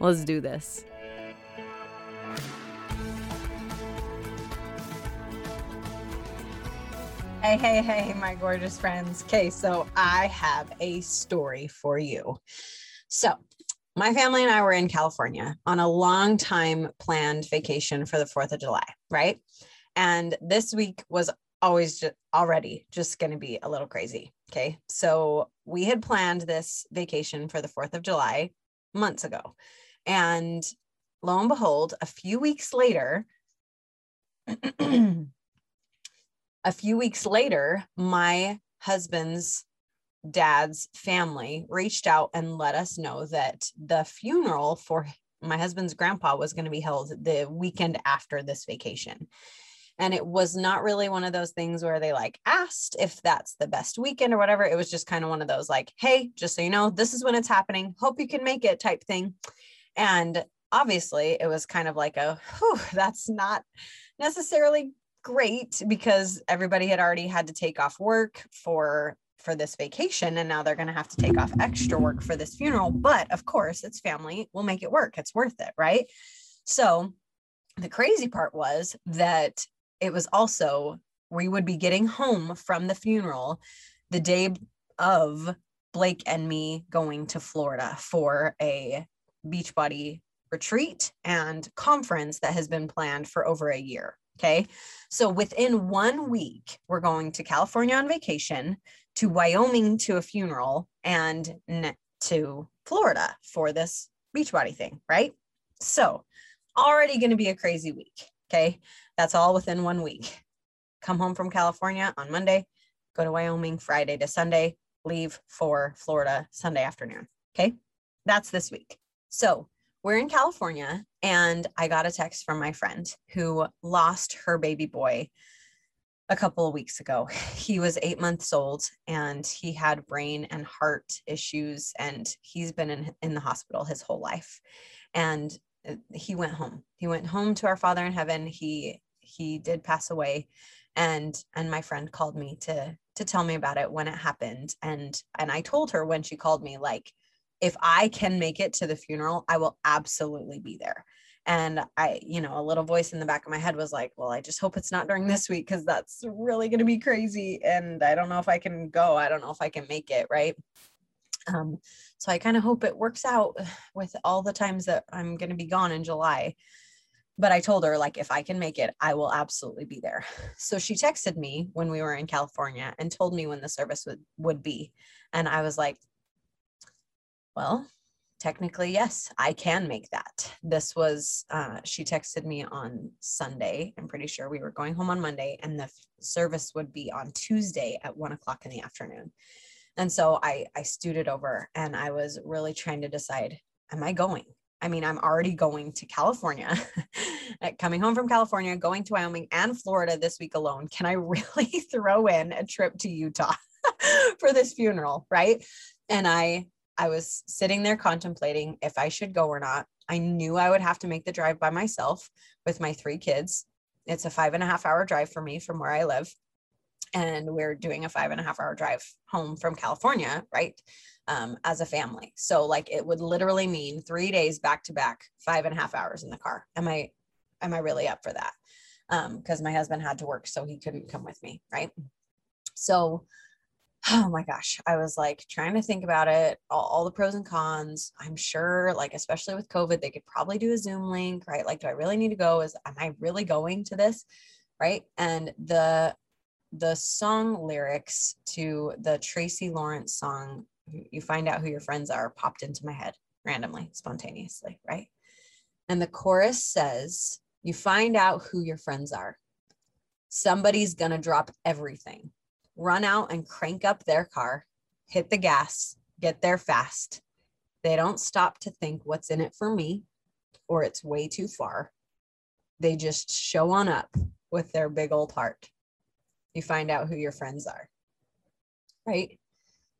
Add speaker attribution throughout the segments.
Speaker 1: Let's do this.
Speaker 2: Hey, hey, hey, my gorgeous friends. Okay, so I have a story for you. So, my family and I were in California on a long time planned vacation for the 4th of July, right? And this week was always just already just going to be a little crazy. Okay. So we had planned this vacation for the 4th of July months ago. And lo and behold, a few weeks later, a few weeks later, my husband's dad's family reached out and let us know that the funeral for my husband's grandpa was going to be held the weekend after this vacation. And it was not really one of those things where they like asked if that's the best weekend or whatever. It was just kind of one of those like, hey, just so you know, this is when it's happening. Hope you can make it type thing. And obviously, it was kind of like a, whew, that's not necessarily great because everybody had already had to take off work for for this vacation and now they're going to have to take off extra work for this funeral. But of course it's family we'll make it work. It's worth it right? So the crazy part was that it was also we would be getting home from the funeral the day of Blake and me going to Florida for a Beachbody retreat and conference that has been planned for over a year. Okay. So within one week, we're going to California on vacation, to Wyoming to a funeral, and to Florida for this Beachbody thing. Right. So already going to be a crazy week. Okay. That's all within one week. Come home from California on Monday, go to Wyoming Friday to Sunday, leave for Florida Sunday afternoon. Okay. That's this week. So we're in California, and I got a text from my friend who lost her baby boy a couple of weeks ago. He was eight months old and he had brain and heart issues, and he's been in, in the hospital his whole life. And uh, he went home. He went home to our Father in heaven. He he did pass away, and and my friend called me to to tell me about it when it happened. And and I told her when she called me like if I can make it to the funeral, I will absolutely be there. And I, you know, a little voice in the back of my head was like, well, I just hope it's not during this week because that's really going to be crazy. And I don't know if I can go. I don't know if I can make it. Right. Um, so I kind of hope it works out with all the times that I'm going to be gone in July. But I told her, like, if I can make it, I will absolutely be there. So she texted me when we were in California and told me when the service would, would be. And I was like, well, technically, yes, I can make that. This was, uh, she texted me on Sunday. I'm pretty sure we were going home on Monday, and the f- service would be on Tuesday at one o'clock in the afternoon. And so I, I stewed it over and I was really trying to decide, am I going? I mean, I'm already going to California, coming home from California, going to Wyoming and Florida this week alone. Can I really throw in a trip to Utah for this funeral? Right. And I I was sitting there contemplating if I should go or not. I knew I would have to make the drive by myself with my three kids. It's a five and a half hour drive for me from where I live. And we're doing a five and a half hour drive home from California, right? Um, as a family. So, like, it would literally mean three days back to back, five and a half hours in the car. Am I, am I really up for that? Um, because my husband had to work, so he couldn't come with me, right? So, oh my gosh, I was like trying to think about it, all, all, the pros and cons. I'm sure, like, especially with COVID, they could probably do a Zoom link, right? Like, do I really need to go? Is am I really going to this? Right. And the the song lyrics to the Tracy Lawrence song, you find out who your friends are, popped into my head randomly, spontaneously, right? And the chorus says, You find out who your friends are. Somebody's gonna drop everything run out and crank up their car, hit the gas, get there fast. They don't stop to think what's in it for me. or it's way too far. They just show on up with their big old heart. You find out who your friends are. Right.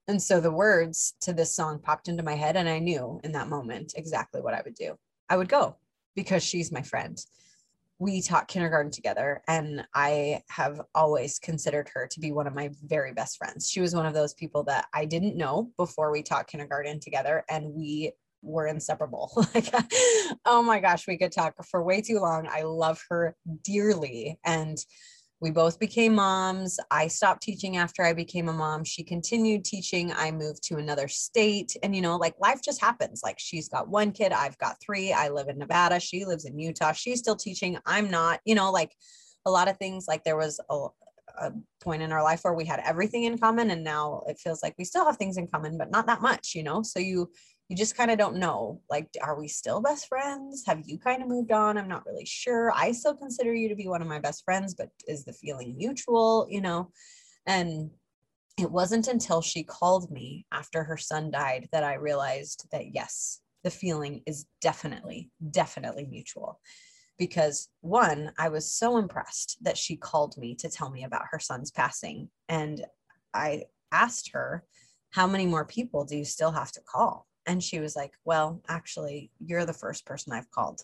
Speaker 2: And so the words to this song popped into my head, and I knew in that moment exactly what I would do. I would go because she's my friend. We taught kindergarten together, and I have always considered her to be one of my very best friends. She was one of those people that I didn't know before we taught kindergarten together, and we were inseparable. like, oh my gosh, we could talk for way too long. I love her dearly. And we both became moms. I stopped teaching after I became a mom. She continued teaching. I moved to another state. And, you know, like life just happens. Like she's got one kid, I've got three. I live in Nevada. She lives in Utah. She's still teaching. I'm not, you know, like a lot of things. Like there was a, a point in our life where we had everything in common. And now it feels like we still have things in common, but not that much, you know? So you, you just kind of don't know like are we still best friends? Have you kind of moved on? I'm not really sure. I still consider you to be one of my best friends but is the feeling mutual you know? And it wasn't until she called me after her son died that i realized that yes the feeling is definitely definitely mutual. Because one i was so impressed that she called me to tell me about her son's passing and i asked her how many more people do you still have to call and she was like, Well, actually, you're the first person I've called.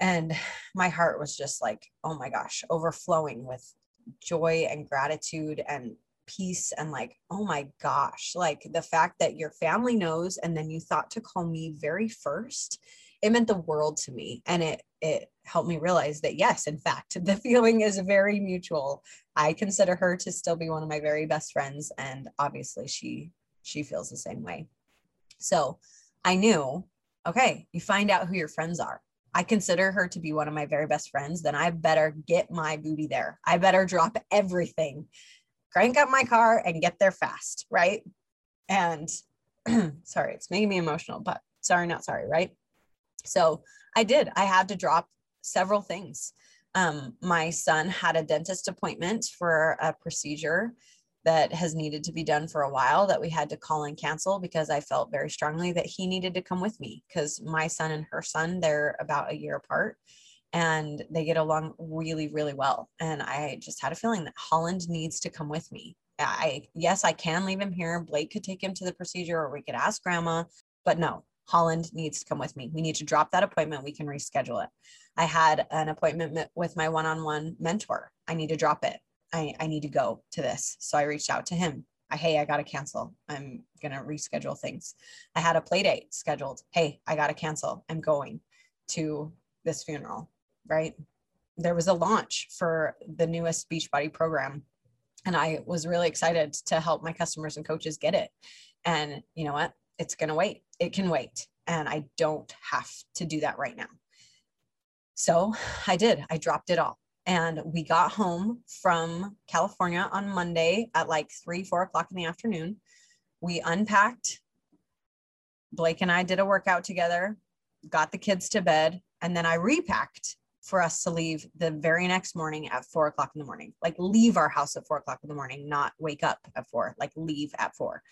Speaker 2: And my heart was just like, Oh my gosh, overflowing with joy and gratitude and peace. And like, oh my gosh, like the fact that your family knows and then you thought to call me very first, it meant the world to me. And it, it helped me realize that yes, in fact, the feeling is very mutual. I consider her to still be one of my very best friends. And obviously she, she feels the same way. So I knew, okay, you find out who your friends are. I consider her to be one of my very best friends, then I better get my booty there. I better drop everything, crank up my car and get there fast. Right. And sorry, it's making me emotional, but sorry, not sorry. Right. So I did. I had to drop several things. Um, my son had a dentist appointment for a procedure that has needed to be done for a while that we had to call and cancel because I felt very strongly that he needed to come with me because my son and her son, they're about a year apart and they get along really, really well. And I just had a feeling that Holland needs to come with me. I, yes, I can leave him here. Blake could take him to the procedure or we could ask grandma, but no, Holland needs to come with me. We need to drop that appointment. We can reschedule it. I had an appointment with my one on one mentor. I need to drop it. I, I need to go to this. So I reached out to him. I, hey, I got to cancel. I'm going to reschedule things. I had a play date scheduled. Hey, I got to cancel. I'm going to this funeral, right? There was a launch for the newest Beachbody program. And I was really excited to help my customers and coaches get it. And you know what? It's going to wait. It can wait. And I don't have to do that right now. So I did. I dropped it all. And we got home from California on Monday at like three, four o'clock in the afternoon. We unpacked. Blake and I did a workout together, got the kids to bed, and then I repacked for us to leave the very next morning at four o'clock in the morning. Like leave our house at four o'clock in the morning, not wake up at four, like leave at four.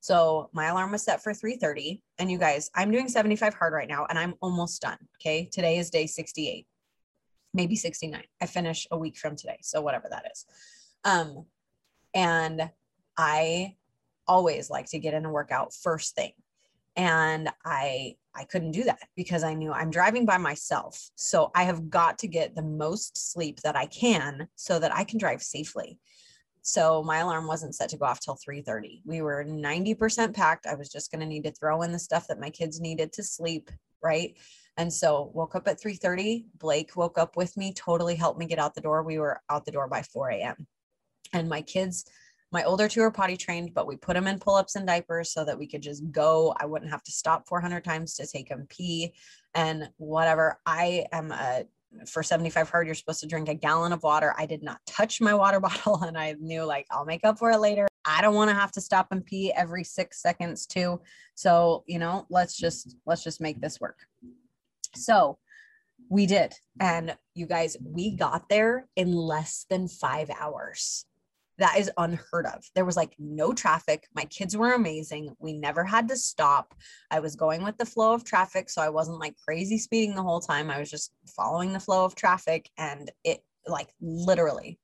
Speaker 2: So my alarm was set for 3:30. And you guys, I'm doing 75 hard right now and I'm almost done. Okay. Today is day 68 maybe 69. I finish a week from today. So whatever that is. Um, and I always like to get in a workout first thing. And I I couldn't do that because I knew I'm driving by myself. So I have got to get the most sleep that I can so that I can drive safely. So my alarm wasn't set to go off till 3:30. We were 90% packed. I was just going to need to throw in the stuff that my kids needed to sleep, right? And so woke up at 3:30. Blake woke up with me, totally helped me get out the door. We were out the door by 4 a.m. And my kids, my older two are potty trained, but we put them in pull-ups and diapers so that we could just go. I wouldn't have to stop 400 times to take them pee and whatever. I am a for 75 hard, you're supposed to drink a gallon of water. I did not touch my water bottle and I knew like I'll make up for it later. I don't want to have to stop and pee every six seconds too. So, you know, let's just let's just make this work. So we did. And you guys, we got there in less than five hours. that is unheard of. There was like no traffic. My kids were amazing. We never had to stop. I was going with the flow of traffic. So I wasn't like crazy speeding the whole time. I was just following the flow of traffic. And it like literally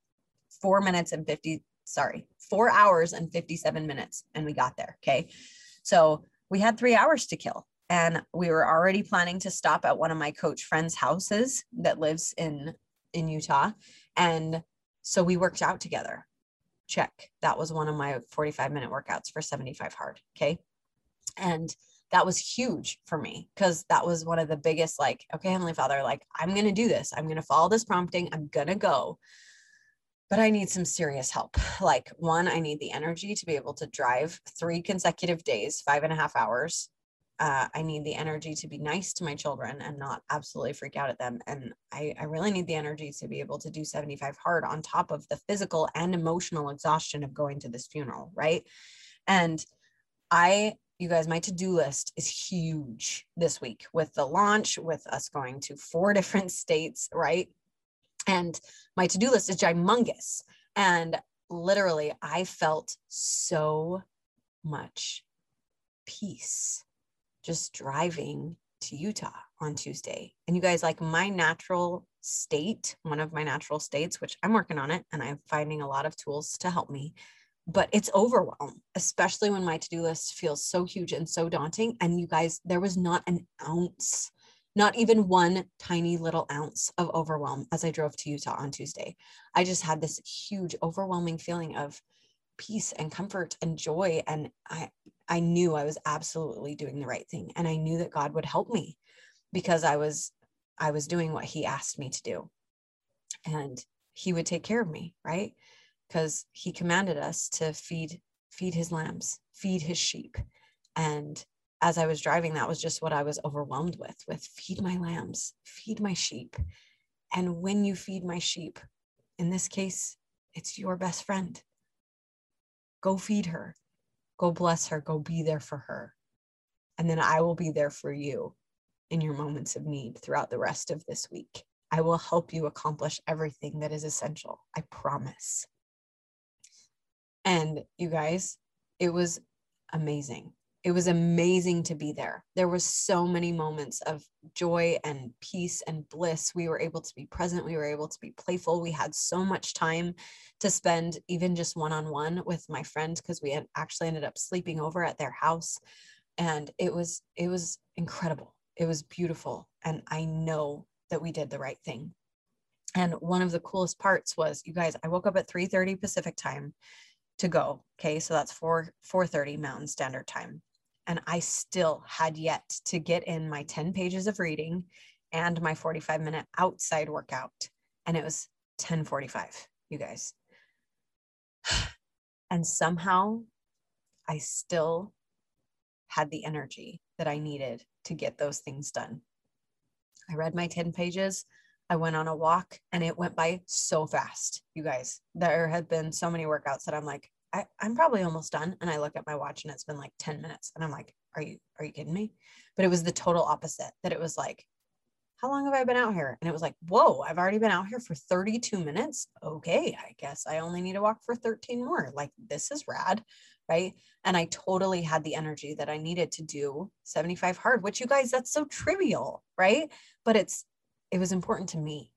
Speaker 2: four minutes and 50, sorry, four hours and 57 minutes. And we got there. Okay. So we had three hours to kill. And we were already planning to stop at one of my coach friends' houses that lives in in Utah. And so we worked out together check. That was one of my 45 minute workouts for 75 hard. Okay. And that was huge for me because that was one of the biggest, like, okay, Heavenly Father, like, I'm going to do this. I'm going to follow this prompting. I'm going to go. But I need some serious help. Like, one, I need the energy to be able to drive three consecutive days, five and a half hours uh, I need the energy to be nice to my children and not absolutely freak out at them. And I, I really need the energy to be able to do 75 hard on top of the physical and emotional exhaustion of going to this funeral. Right. And I, you guys, my to do list is huge this week with the launch, with us going to four different states. Right. And my to do list is humongous. And literally, I felt so much peace just driving to Utah on Tuesday. And you guys, like my natural state, one of my natural states, which I'm working on it and I'm finding a lot of tools to help me, but it's overwhelm, especially when my to do list feels so huge and so daunting. And you guys, there was not an ounce, not even one tiny little ounce of overwhelm as I drove to Utah on Tuesday. I just had this huge, overwhelming feeling of peace and comfort and joy. And I, I knew I was absolutely doing the right thing and I knew that God would help me because I was I was doing what he asked me to do. And he would take care of me, right? Because he commanded us to feed feed his lambs, feed his sheep. And as I was driving that was just what I was overwhelmed with with feed my lambs, feed my sheep. And when you feed my sheep, in this case, it's your best friend. Go feed her Go bless her. Go be there for her. And then I will be there for you in your moments of need throughout the rest of this week. I will help you accomplish everything that is essential. I promise. And you guys, it was amazing it was amazing to be there. There was so many moments of joy and peace and bliss. We were able to be present. We were able to be playful. We had so much time to spend even just one-on-one with my friend because we had actually ended up sleeping over at their house. And it was it was incredible. It was beautiful. And i know that we did the right thing. And one of the coolest parts was you guys i woke up at 3:30 pacific time to go okay? So that's 4 4:30 mountain standard time and I still had yet to get in my 10 pages of reading and my 45 minute outside workout. And it was 1045, you guys. And somehow I still had the energy that I needed to get those things done. I read my 10 pages. I went on a walk and it went by so fast, you guys. There have been so many workouts that I'm like, I, I'm probably almost done. And I look at my watch and it's been like 10 minutes. And I'm like, are you, are you kidding me? But it was the total opposite that it was like, how long have I been out here? And it was like, whoa, I've already been out here for 32 minutes. Okay, I guess I only need to walk for 13 more. Like, this is rad. Right. And I totally had the energy that I needed to do 75 hard, which you guys, that's so trivial. Right. But it's, it was important to me.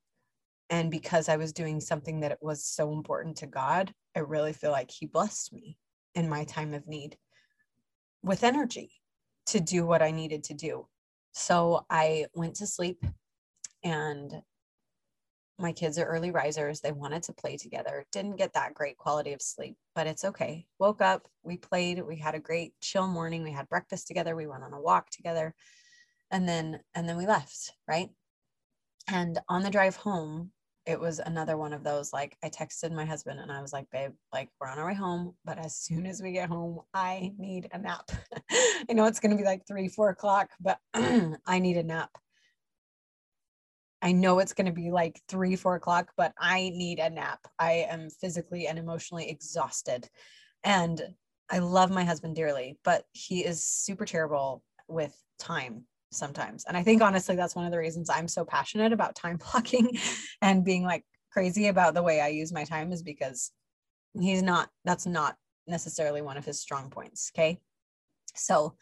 Speaker 2: And because I was doing something that was so important to God, I really feel like He blessed me in my time of need with energy to do what I needed to do. So I went to sleep and my kids are early risers. They wanted to play together. Didn't get that great quality of sleep, but it's okay. Woke up, we played, we had a great chill morning. We had breakfast together, we went on a walk together. And then and then we left, right? And on the drive home, it was another one of those like I texted my husband and I was like, babe, like we're on our way home, but as soon as we get home, I need a nap. I know it's gonna be like three, four o'clock, but I need a nap. I know it's going to be like three, four o'clock, but I need a nap. I am physically and emotionally exhausted. And I love my husband dearly, but he is super terrible with time sometimes. And I think honestly, that's one of the reasons I'm so passionate about time blocking and being like crazy about the way I use my time is because He's not, that's not necessarily one of his strong points. Okay. So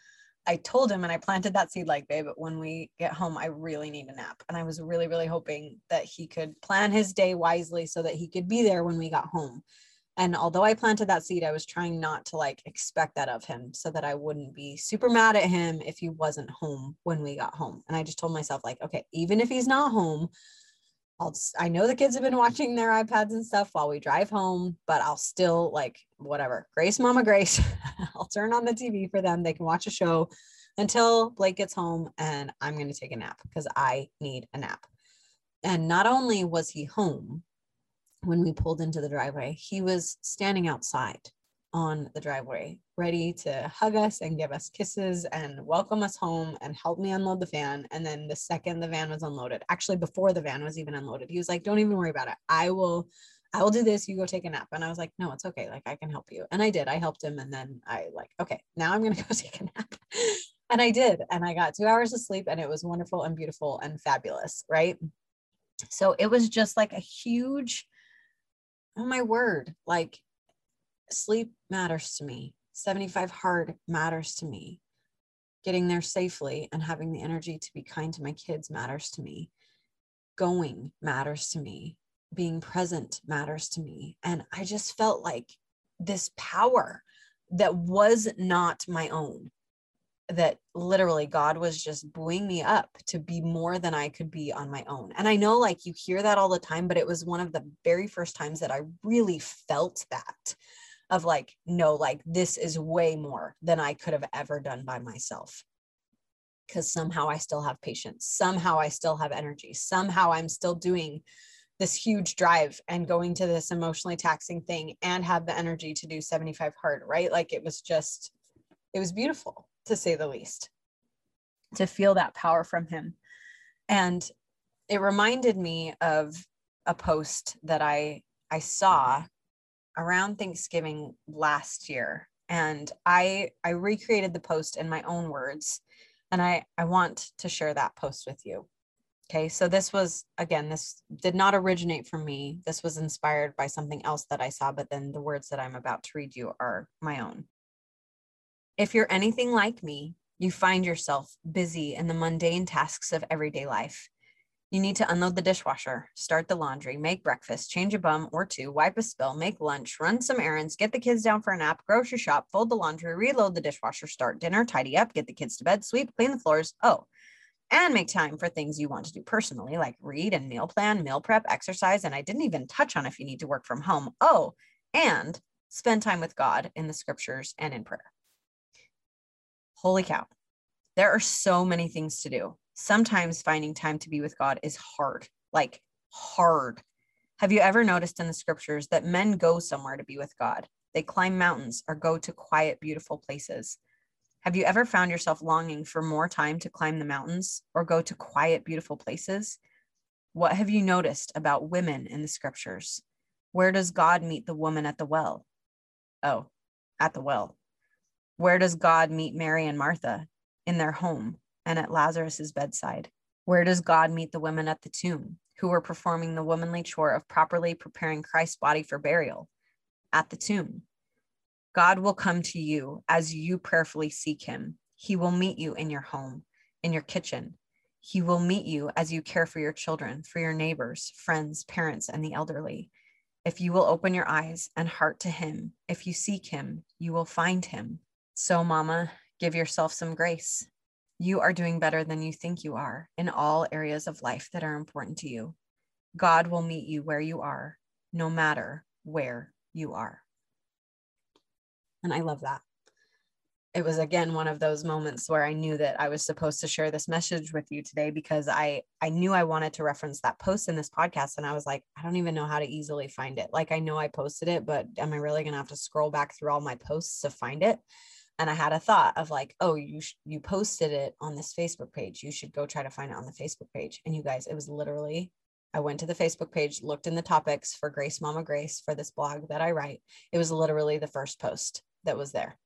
Speaker 2: I told him and I planted that seed like, babe, when we get home, I really need a nap. And I was really, really hoping that he could plan his day wisely so that he could be there when we got home. And although I planted that seed, I was trying not to like expect that of him so that I wouldn't be super mad at him if he wasn't home when we got home. And I just told myself, like, okay, even if he's not home, I'll, I know the kids have been watching their iPads and stuff while we drive home, but I'll still like whatever. Grace, Mama Grace. I'll turn on the TV for them. They can watch a show until Blake gets home and I'm going to take a nap because I need a nap. And not only was he home when we pulled into the driveway, he was standing outside on the driveway, ready to hug us and give us kisses and welcome us home and help me unload the van. And then the second the van was unloaded, actually before the van was even unloaded, he was like, Don't even worry about it. I will. I will do this. You go take a nap. And I was like, no, it's okay. Like, I can help you. And I did. I helped him. And then I, like, okay, now I'm to go take a nap. and I did. And I got two hours of sleep and it was wonderful and beautiful and fabulous. Right. So it was just like a huge, oh my word, like sleep matters to me. 75 hard matters to me. Getting there safely and having the energy to be kind to my kids matters to me. Going matters to me. Being present matters to me. And I just felt like this power that was not my own, that literally God was just buoying me up to be more than I could be on my own. And I know like you hear that all the time, but it was one of the very first times that I really felt that of like, no, like this is way more than I could have ever done by myself. Because somehow I still have patience. Somehow I still have energy. Somehow I'm still doing this huge drive and going to this emotionally taxing thing and have the energy to do 75 hard, right? Like it was just, it was beautiful to say the least to feel that power from him. And it reminded me of a post that I I saw around Thanksgiving last year and I I recreated the post in my own words and I I want to share that post with you. Okay, so this was again this did not originate from me. This was inspired by something else that I saw but then the words that I'm about to read you are my own. If you're anything like me, you find yourself busy in the mundane tasks of everyday life. You need to unload the dishwasher, start the laundry, make breakfast, change a bum or two, wipe a spill, make lunch, run some errands, get the kids down for a nap, grocery shop, fold the laundry, reload the dishwasher, start dinner, tidy up, get the kids to bed, sweep, clean the floors. Oh, and make time for things you want to do personally, like read and meal plan, meal prep, exercise. And I didn't even touch on if you need to work from home. Oh, and spend time with God in the scriptures and in prayer. Holy cow. There are so many things to do sometimes finding time to be with God is hard, like hard. Have you ever noticed in the scriptures that men go somewhere to be with God? They climb mountains or go to quiet, beautiful places. Have you ever found yourself longing for more time to climb the mountains or go to quiet, beautiful places? What have you noticed about women in the scriptures? Where does God meet the woman at the well? Oh, at the well. Where does God meet Mary and Martha? In their home and at Lazarus's bedside? Where does God meet the women at the tomb who were performing the womanly chore of properly preparing Christ's body for burial? At the tomb. God will come to you as you prayerfully seek him. He will meet you in your home, in your kitchen. He will meet you as you care for your children, for your neighbors, friends, parents, and the elderly. If you will open your eyes and heart to him, if you seek him, you will find him. So, Mama, give yourself some grace. You are doing better than you think you are in all areas of life that are important to you. God will meet you where you are, no matter where you are. And I love that. It was again one of those moments where I knew that I was supposed to share this message with you today because I I knew I wanted to reference that post in this podcast and I was like I don't even know how to easily find it. Like I know I posted it, but am I really going to have to scroll back through all my posts to find it? And I had a thought of like, oh, you sh- you posted it on this Facebook page. You should go try to find it on the Facebook page. And you guys, it was literally I went to the Facebook page, looked in the topics for Grace Mama Grace for this blog that I write. It was literally the first post that was there.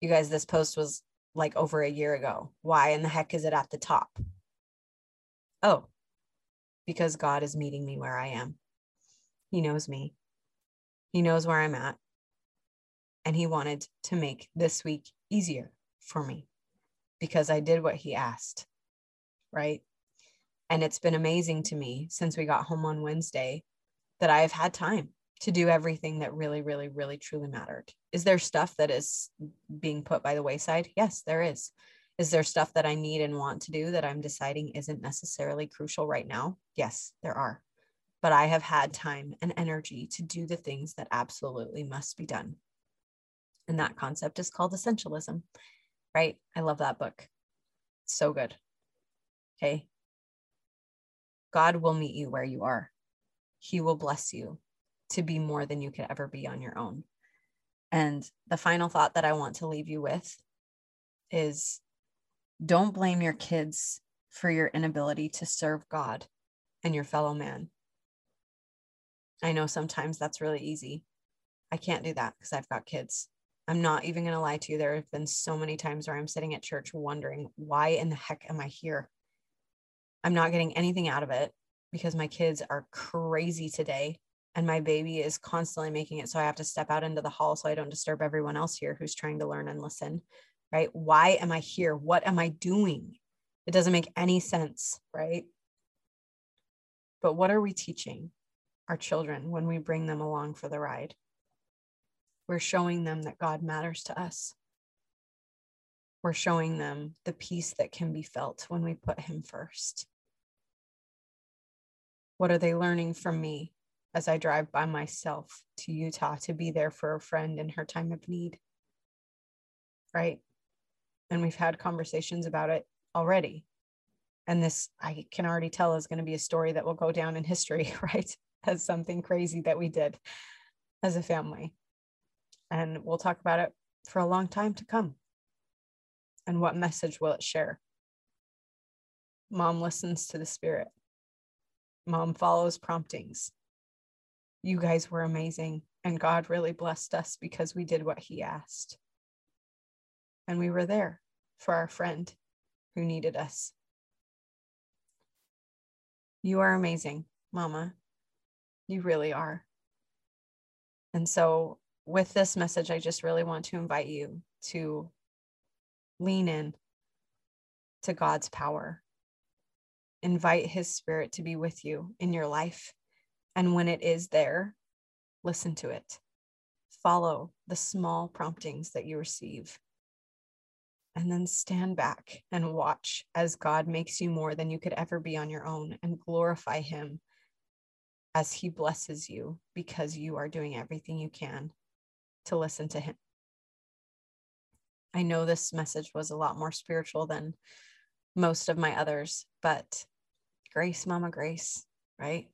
Speaker 2: You guys, this post was like over a year ago. Why in the heck is it at the top? Oh, because God is meeting me where I am. He knows me. He knows where I'm at. And He wanted to make this week easier for me because I did what He asked. Right. And it's been amazing to me since we got home on Wednesday that I have had time to do everything that really, really, really, truly mattered. Is there stuff that is being put by the wayside? Yes, there is. Is there stuff that I need and want to do that I'm deciding isn't necessarily crucial right now? Yes, there are. But I have had time and energy to do the things that absolutely must be done. And that concept is called essentialism, right? I love that book. so good. Okay. God will meet you where you are. He will bless you to be more than you could ever be on your own. And the final thought that I want to leave you with is don't blame your kids for your inability to serve God and your fellow man. I know sometimes that's really easy. I can't do that because I've got kids. I'm not even going to lie to you. There have been so many times where I'm sitting at church wondering, why in the heck am I here? I'm not getting anything out of it because my kids are crazy today and my baby is constantly making it so I have to step out into the hall so I don't disturb everyone else here who's trying to learn and listen. Right? Why am I here? What am I doing? It doesn't make any sense, right? But what are we teaching our children when we bring them along for the ride? We're showing them that God matters to us. We're showing them the peace that can be felt when we put Him first. What are they learning from me as I drive by myself to Utah to be there for a friend in her time of need? Right. And we've had conversations about it already. And this, I can already tell, is going to be a story that will go down in history, right? As something crazy that we did as a family. And we'll talk about it for a long time to come. And what message will it share? Mom listens to the spirit Mom follows promptings. You guys were amazing, and God really blessed us because we did what He asked. And we were there for our friend who needed us. You are amazing, Mama. You really are. And so, with this message, I just really want to invite you to lean in to God's power invite his spirit to be with you in your life. And when it is there, listen to it. Follow the small promptings that you receive. And then stand back and watch as God makes you more than you could ever be on your own and glorify him as he blesses you because you are doing everything you can to listen to him. I know this message was a lot more spiritual than most of my others, but Grace, Mama Grace, right?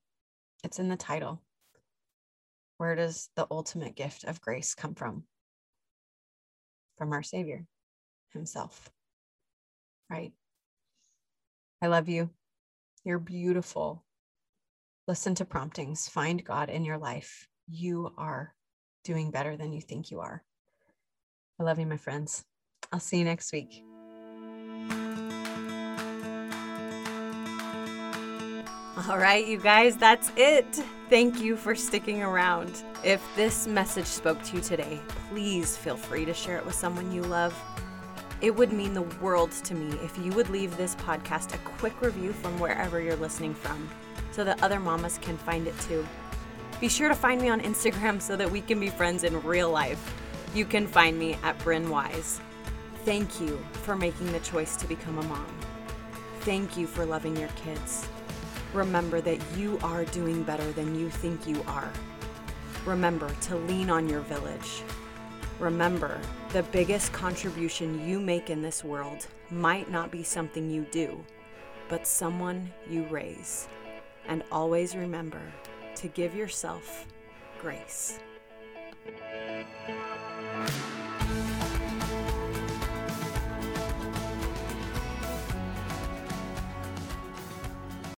Speaker 2: It's in the title. Where does the ultimate gift of grace come from? From our Savior Himself, right? I love you. You're beautiful. Listen to promptings. Find God in your life. You are doing better than you think you are. I love you, my friends. I'll see you next week.
Speaker 1: All right, you guys, that's it. Thank you for sticking around. If this message spoke to you today, please feel free to share it with someone you love. It would mean the world to me if you would leave this podcast a quick review from wherever you're listening from so that other mamas can find it too. Be sure to find me on Instagram so that we can be friends in real life. You can find me at Bryn Wise. Thank you for making the choice to become a mom. Thank you for loving your kids. Remember that you are doing better than you think you are. Remember to lean on your village. Remember, the biggest contribution you make in this world might not be something you do, but someone you raise. And always remember to give yourself grace.